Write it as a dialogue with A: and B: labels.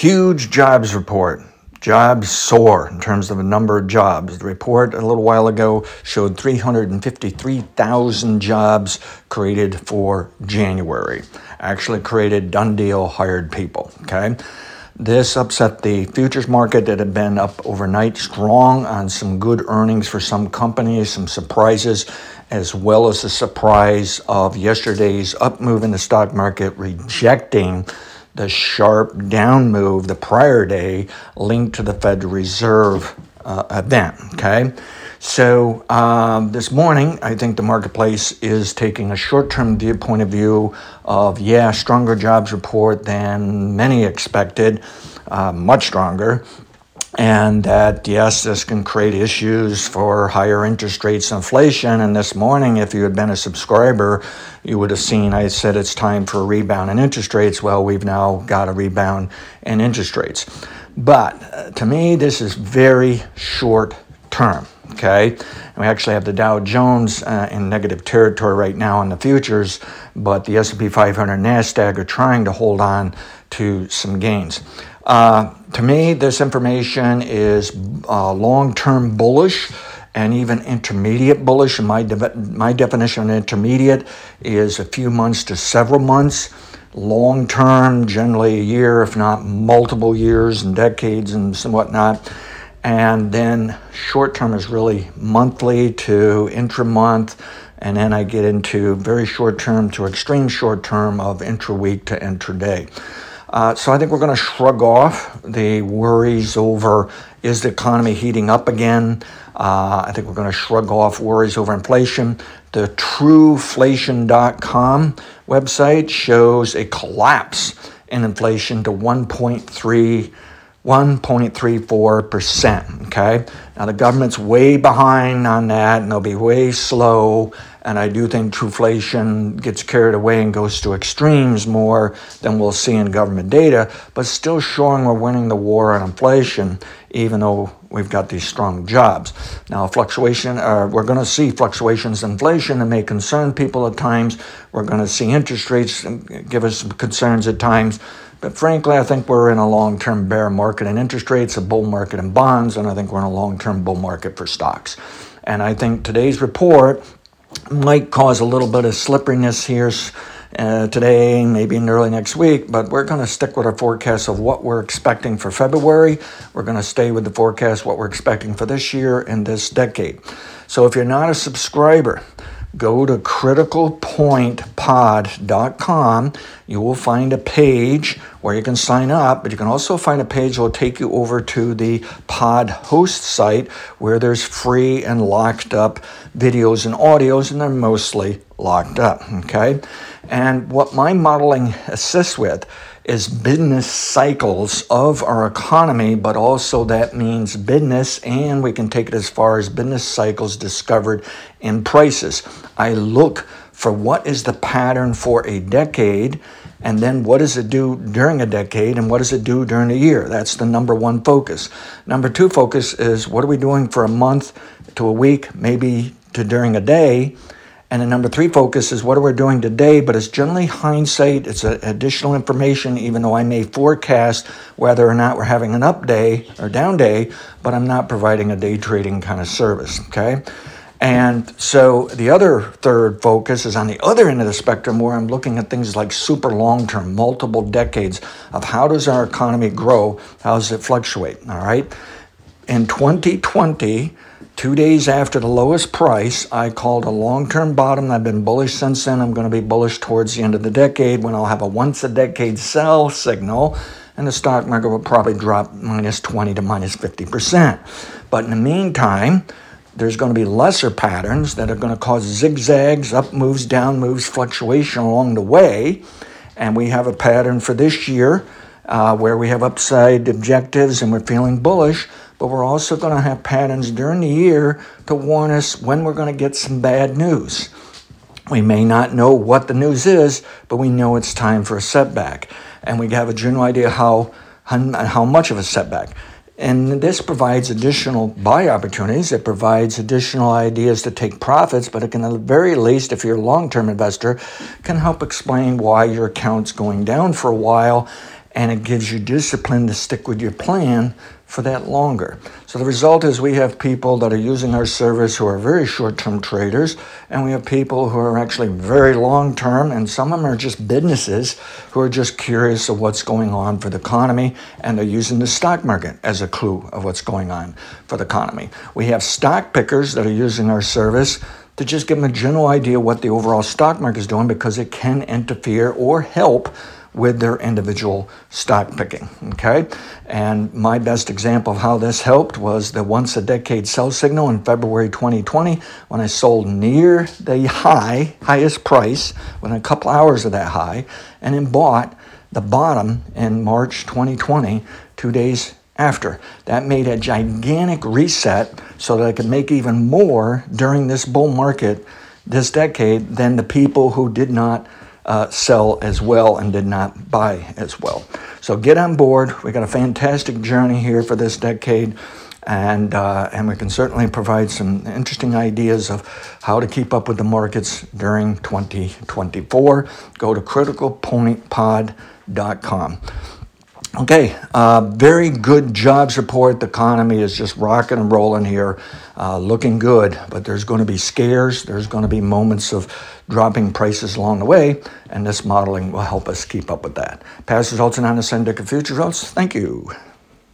A: Huge jobs report. Jobs soar in terms of the number of jobs. The report a little while ago showed 353,000 jobs created for January. Actually created done deal hired people. Okay. This upset the futures market that had been up overnight, strong on some good earnings for some companies, some surprises, as well as the surprise of yesterday's up move in the stock market, rejecting the sharp down move the prior day linked to the Federal Reserve uh, event. Okay. So um, this morning, I think the marketplace is taking a short-term viewpoint of view of yeah, stronger jobs report than many expected, uh, much stronger, and that yes, this can create issues for higher interest rates, inflation. And this morning, if you had been a subscriber, you would have seen I said it's time for a rebound in interest rates. Well, we've now got a rebound in interest rates, but uh, to me, this is very short term. Okay, and we actually have the Dow Jones uh, in negative territory right now in the futures, but the S&P 500 Nasdaq are trying to hold on to some gains. Uh, to me, this information is uh, long-term bullish and even intermediate bullish. And my de- my definition of intermediate is a few months to several months. Long term, generally a year, if not multiple years and decades and some whatnot and then short term is really monthly to intra month. And then I get into very short term to extreme short term of intra week to intraday. Uh, so I think we're going to shrug off the worries over is the economy heating up again. Uh, I think we're going to shrug off worries over inflation. The truflation.com website shows a collapse in inflation to 1.3 1.34%. Okay. Now the government's way behind on that and they'll be way slow. And I do think truflation gets carried away and goes to extremes more than we'll see in government data, but still showing we're winning the war on inflation, even though we've got these strong jobs. Now, fluctuation, uh, we're going to see fluctuations in inflation that may concern people at times. We're going to see interest rates give us some concerns at times. But frankly, I think we're in a long term bear market in interest rates, a bull market in bonds, and I think we're in a long term bull market for stocks. And I think today's report might cause a little bit of slipperiness here uh, today, maybe in early next week, but we're going to stick with our forecast of what we're expecting for February. We're going to stay with the forecast, what we're expecting for this year and this decade. So if you're not a subscriber, go to criticalpointpod.com. You will find a page where you can sign up, but you can also find a page that will take you over to the pod host site where there's free and locked up videos and audios, and they're mostly locked up. Okay. And what my modeling assists with is business cycles of our economy, but also that means business, and we can take it as far as business cycles discovered in prices. I look for what is the pattern for a decade, and then what does it do during a decade, and what does it do during a year? That's the number one focus. Number two focus is what are we doing for a month to a week, maybe to during a day and the number three focus is what are we doing today, but it's generally hindsight. It's additional information, even though I may forecast whether or not we're having an up day or down day, but I'm not providing a day trading kind of service. Okay. And so the other third focus is on the other end of the spectrum where I'm looking at things like super long term, multiple decades of how does our economy grow? How does it fluctuate? All right. In 2020, Two days after the lowest price, I called a long term bottom. I've been bullish since then. I'm going to be bullish towards the end of the decade when I'll have a once a decade sell signal, and the stock market will probably drop minus 20 to minus 50%. But in the meantime, there's going to be lesser patterns that are going to cause zigzags, up moves, down moves, fluctuation along the way. And we have a pattern for this year uh, where we have upside objectives and we're feeling bullish but we're also going to have patterns during the year to warn us when we're going to get some bad news. We may not know what the news is, but we know it's time for a setback. And we have a general idea how, how much of a setback. And this provides additional buy opportunities. It provides additional ideas to take profits, but it can, at the very least, if you're a long term investor, can help explain why your account's going down for a while and it gives you discipline to stick with your plan for that longer. So the result is we have people that are using our service who are very short term traders, and we have people who are actually very long term, and some of them are just businesses who are just curious of what's going on for the economy, and they're using the stock market as a clue of what's going on for the economy. We have stock pickers that are using our service to just give them a general idea what the overall stock market is doing because it can interfere or help with their individual stock picking. Okay, and my best example of how this helped was the once a decade sell signal in February 2020 when I sold near the high, highest price within a couple hours of that high, and then bought the bottom in March 2020, two days after. That made a gigantic reset so that I could make even more during this bull market this decade than the people who did not uh, sell as well and did not buy as well. So get on board. We got a fantastic journey here for this decade. And, uh, and we can certainly provide some interesting ideas of how to keep up with the markets during 2024. Go to criticalpointpod.com. Okay, uh, very good jobs report. The economy is just rocking and rolling here, uh, looking good. But there's going to be scares. There's going to be moments of dropping prices along the way, and this modeling will help us keep up with that. Past results and on the Syndicated Future results. Thank you.